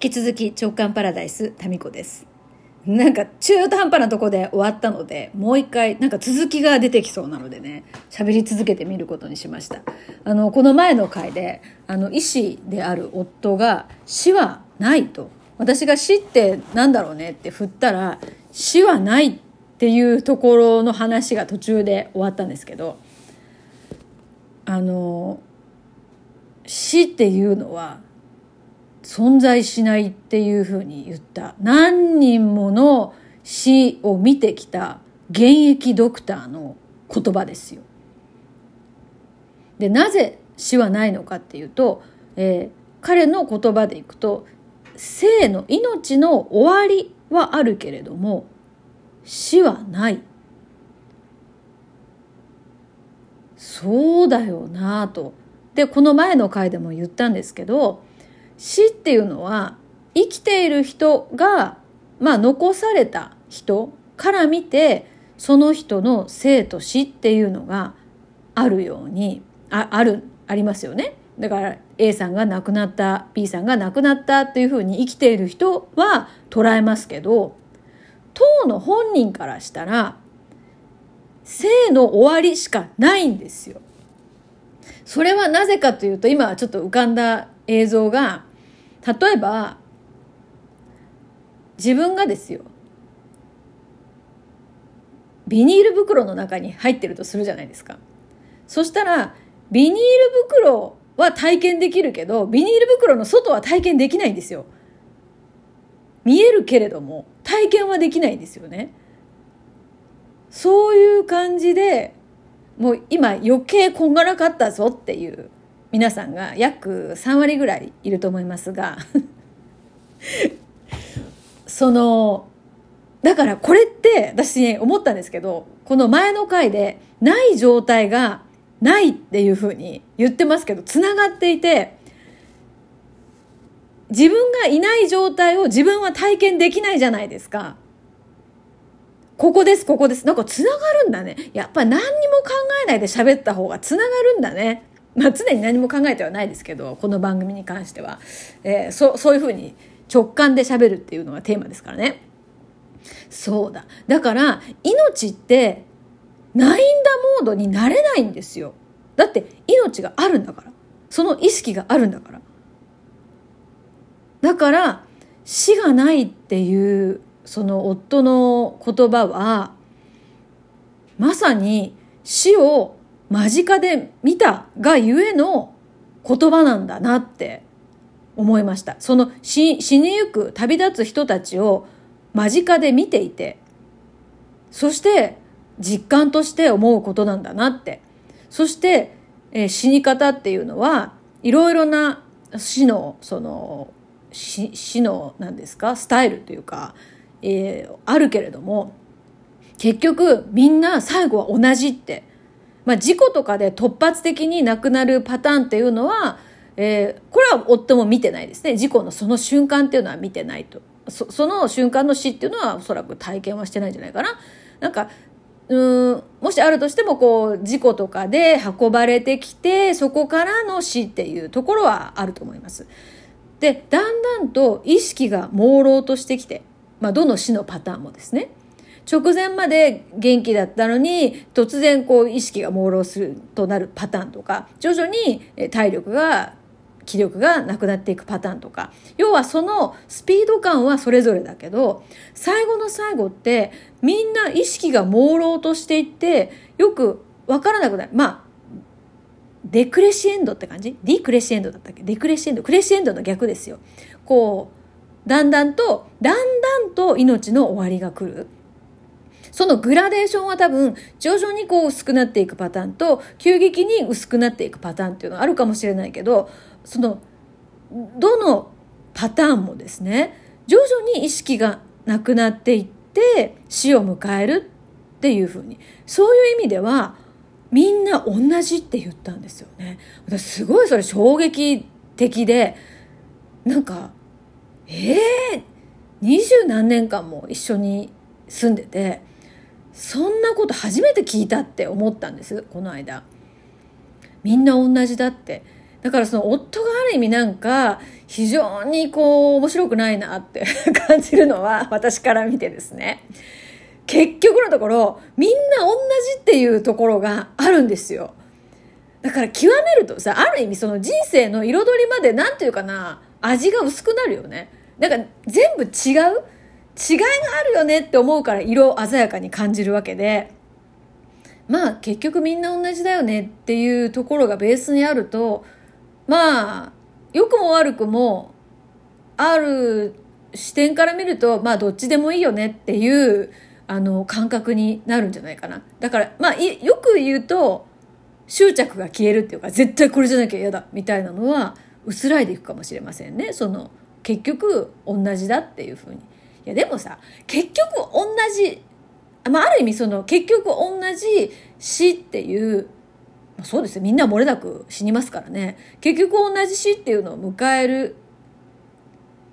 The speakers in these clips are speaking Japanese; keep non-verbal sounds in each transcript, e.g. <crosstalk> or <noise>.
引き続き直感パラダイスタミコです。なんか中途半端なとこで終わったのでもう一回なんか続きが出てきそうなのでね喋り続けてみることにしました。あのこの前の回であの医師である夫が死はないと。私が死ってなんだろうねって振ったら死はないっていうところの話が途中で終わったんですけどあの死っていうのは存在しないっていうふうに言った。何人もの死を見てきた現役ドクターの言葉ですよ。でなぜ死はないのかっていうと、えー、彼の言葉でいくと生の命の終わりはあるけれども死はない。そうだよなと。でこの前の回でも言ったんですけど死っていうのは生きている人が、まあ、残された人から見てその人の生と死っていうのがあるようにああるありますよね。だから A さんが亡くなった B さんが亡くなったっていうふうに生きている人は捉えますけど当の本人からしたら生の終わりしかないんですよ。それはなぜかというと今ちょっと浮かんだ映像が例えば自分がですよ。ビニール袋の中に入ってるとするじゃないですか。そしたらビニール袋は体験できるけどビニール袋の外は体験できないんですよ。見えるけれども体験はできないんですよね。そういう感じでもう今余計こんがらかったぞっていう。皆さんが約3割ぐらいいると思いますが <laughs> そのだからこれって私ね思ったんですけどこの前の回でない状態がないっていうふうに言ってますけどつながっていて自分がいない状態を自分は体験できないじゃないですか。ここです、ここです。なんかつながるんだね。やっぱ何にも考えないで喋った方がつながるんだね。まあ、常に何も考えてはないですけどこの番組に関しては、えー、そそういうふうに直感で喋るっていうのがテーマですからね。そうだ。だから命ってないんだモードになれないんですよ。だって命があるんだから。その意識があるんだから。だから死がないっていうその夫の言葉はまさに死を間近で見たがゆえの言葉なんだなって思いました。その死にゆく旅立つ人たちを間近で見ていて、そして実感として思うことなんだなって。そして、えー、死に方っていうのはいろいろな死のその死死の何ですかスタイルというか、えー、あるけれども結局みんな最後は同じってまあ、事故とかで突発的に亡くなるパターンっていうのは、えー、これは夫も見てないですね事故のその瞬間っていうのは見てないとそその瞬間の死っていうのはおそらく体験はしてないんじゃないかな。なんかうんもしあるとしてもこう事故とかで運ばれてきてそこからの死っていうところはあると思います。でだんだんと意識が朦朧としてきて、まあ、どの死のパターンもですね直前まで元気だったのに突然こう意識が朦朧するとなるパターンとか徐々に体力が気力がなくなっていくパターンとか。要はそのスピード感はそれぞれだけど最後の最後ってみんな意識が朦朧としていってよく分からなくなる。まあデクレシエンドって感じ？ディクレシエンドだったっけ？デクレシエンド。クレシエンドの逆ですよ。こうだんだんとだんだんと命の終わりが来る。そのグラデーションは多分徐々にこう薄くなっていくパターンと急激に薄くなっていくパターンっていうのはあるかもしれないけどそのどのパターンもですね徐々に意識がなくなっていって死を迎えるっていうふうにそういう意味ではみんな同じって言ったんですよね。私すごいそれ衝撃的でなんかええー、二十何年間も一緒に住んでてそんなこと初めて聞いたって思ったんですこの間みんな同じだってだからその夫がある意味なんか非常にこう面白くないなって <laughs> 感じるのは私から見てですね。結局のところみんな同じっていうところがあるんですよ。だから極めるとさ、ある意味その人生の彩りまでなんていうかな、味が薄くなるよね。なんか全部違う違いがあるよねって思うから色鮮やかに感じるわけで、まあ結局みんな同じだよねっていうところがベースにあると、まあ、良くも悪くも、ある視点から見ると、まあどっちでもいいよねっていう、あの、感覚になるんじゃないかな。だから、まあ、よく言うと、執着が消えるっていうか、絶対これじゃなきゃ嫌だみたいなのは、薄らいでいくかもしれませんね。その、結局同じだっていうふうに。いや、でもさ、結局同じ、まあ、ある意味その、結局同じ死っていうま、そうですよ。みんな漏れなく死にますからね。結局同じ死っていうのを迎える、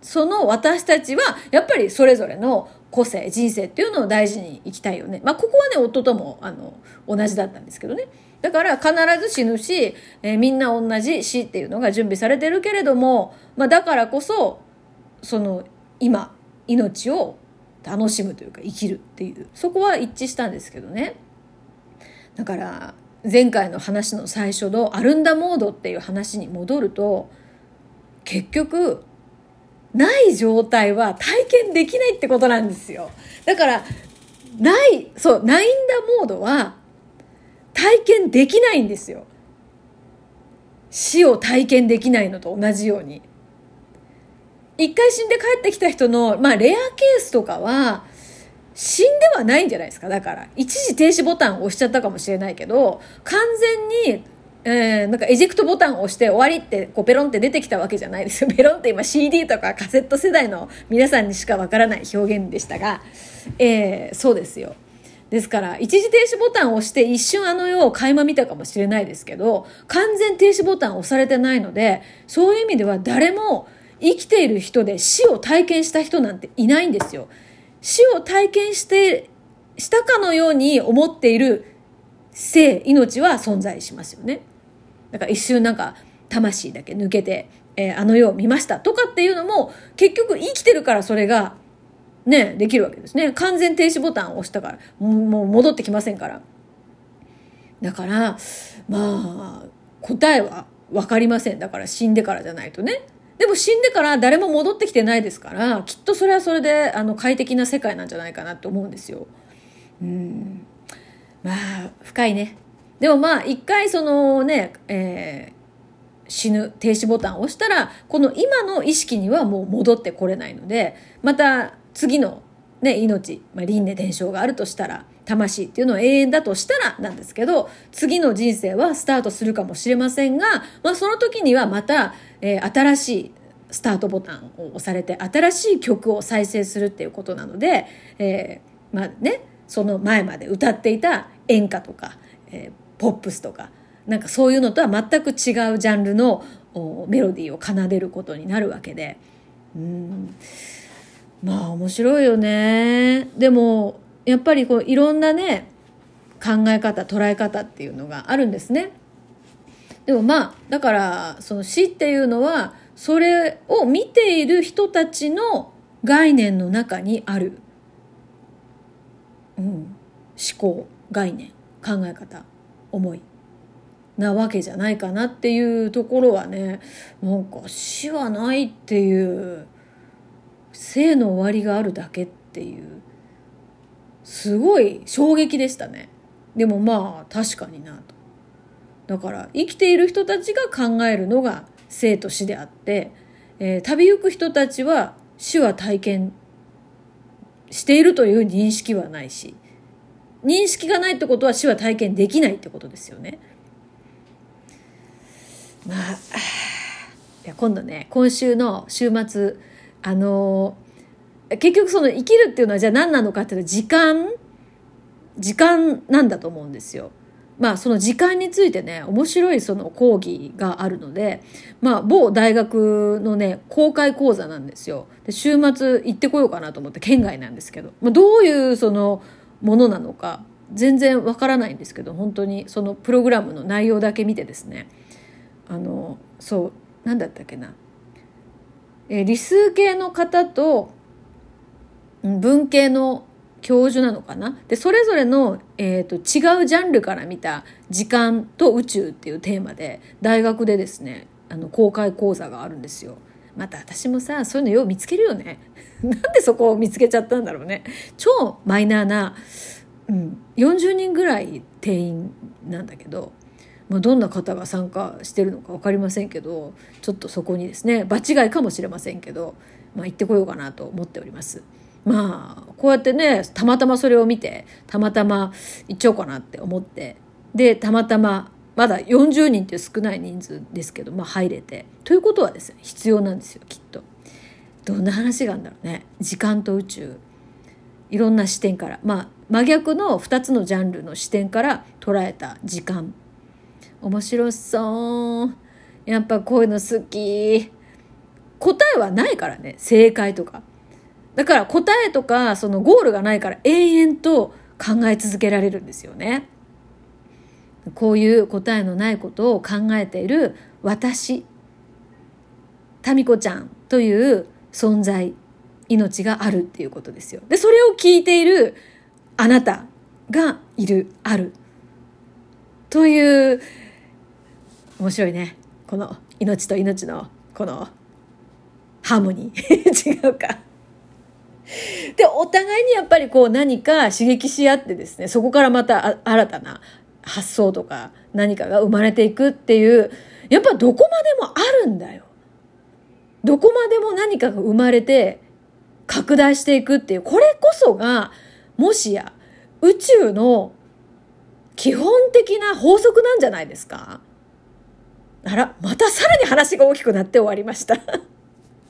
その私たちは、やっぱりそれぞれの個性、人生っていうのを大事に生きたいよね。まあ、ここはね、夫とも、あの、同じだったんですけどね。だから必ず死ぬし、えー、みんな同じ死っていうのが準備されてるけれども、まあ、だからこそ、その、今、命を楽しむというか生きるっていう、そこは一致したんですけどね。だから、前回の話の最初のアルンダモードっていう話に戻ると、結局、ない状態は体験できないってことなんですよ。だから、ない、そう、ないんだモードは体験できないんですよ。死を体験できないのと同じように。一回死んで帰ってきた人の、まあレアケースとかは、死んではないんじゃないですか。だから、一時停止ボタンを押しちゃったかもしれないけど、完全にえー、なんかエジェクトボタンを押して終わりってこうペロンって出てきたわけじゃないですよ。<laughs> ペロンって今 CD とかカセット世代の皆さんにしかわからない表現でしたが、えー、そうですよ。ですから、一時停止ボタンを押して一瞬あの世を垣間見たかもしれないですけど、完全停止ボタンを押されてないので、そういう意味では誰も生きている人で死を体験した人なんていないんですよ。死を体験して、したかのように思っている生、命は存在しますよね。だから一瞬なんか魂だけ抜けて、えー、あの世を見ましたとかっていうのも結局生きてるからそれがね、できるわけですね。完全停止ボタンを押したから、もう戻ってきませんから。だから、まあ、答えは分かりません。だから死んでからじゃないとね。でも死んでから誰も戻ってきてないですから、きっとそれはそれで、あの、快適な世界なんじゃないかなと思うんですよ。うん。まあ、深いね。でもまあ、一回そのね、えー、死ぬ停止ボタンを押したら、この今の意識にはもう戻ってこれないので、また次のね、命、まあ、輪廻伝承があるとしたら、魂っていうのは永遠だとしたらなんですけど、次の人生はスタートするかもしれませんが、まあその時にはまた、えー、新しいスタートボタンを押されて、新しい曲を再生するっていうことなので、えー、まあね、その前まで歌っていた演歌とか、えーポップスとかなんかそういうのとは全く違うジャンルのメロディーを奏でることになるわけで。うん。まあ面白いよね。でもやっぱりこういろんなね考え方捉え方っていうのがあるんですね。でもまあだからその死っていうのはそれを見ている人たちの概念の中にある、うん、思考概念。考え方思いなわけじゃないかなっていうところはねなんか死はないっていう生の終わりがあるだけっていう。すごい衝撃でしたねでもまあ確かになとだから生きている人たちが考えるのが生と死であって、えー、旅行く人たちは死は体験しているという認識はないし認識がないってことは死は体験できないってことですよね。まあ、今度ね今週の週末あの結局その生きるっていうのはじゃあ何なのかっていうと時間時間なんだと思うんですよ。まあその時間についてね面白いその講義があるのでまあ某大学のね公開講座なんですよ。で週末行ってこようかなと思って県外なんですけど、まあ、どういうそのものなのか全然わからないんですけど本当にそのプログラムの内容だけ見てですねあのそう何だったっけな、えー、理数系の方と文系の教授なのかな？でそれぞれの、えーと、違うジャンルから見た時間と宇宙っていうテーマで大学でですねあの公開講座があるんですよ。また私もさそういうのよう見つけるよね。<laughs> なんでそこを見つけちゃったんだろうね。超マイナーな、うん、40人ぐらい定員なんだけど、まあ、どんな方が参加してるのか分かりませんけどちょっとそこにですね場違いかもしれませんけど、まあ、行ってこようかなと思っております。まあこうやってねたまたまそれを見てたまたま行っちゃおうかなって思って。でたまたままだ40人っていう少ない人数ですけど、まあ、入れて。ということはですね必要なんですよきっと。どんな話があるんだろうね。時間と宇宙。いろんな視点から。まあ真逆の2つのジャンルの視点から捉えた時間。面白そう。やっぱこういうの好き。答えはないからね正解とか。だから答えとかそのゴールがないから永遠と考え続けられるんですよね。こういう答えのないことを考えている私、タミコちゃんという存在、命があるっていうことですよ。で、それを聞いているあなたがいる、ある。という、面白いね。この命と命のこのハーモニー。<laughs> 違うか。<laughs> で、お互いにやっぱりこう何か刺激し合ってですね、そこからまた新たな発想とか何かが生まれていくっていう、やっぱどこまでもあるんだよ。どこまでも何かが生まれて拡大していくっていう、これこそが、もしや宇宙の基本的な法則なんじゃないですかあら、またさらに話が大きくなって終わりました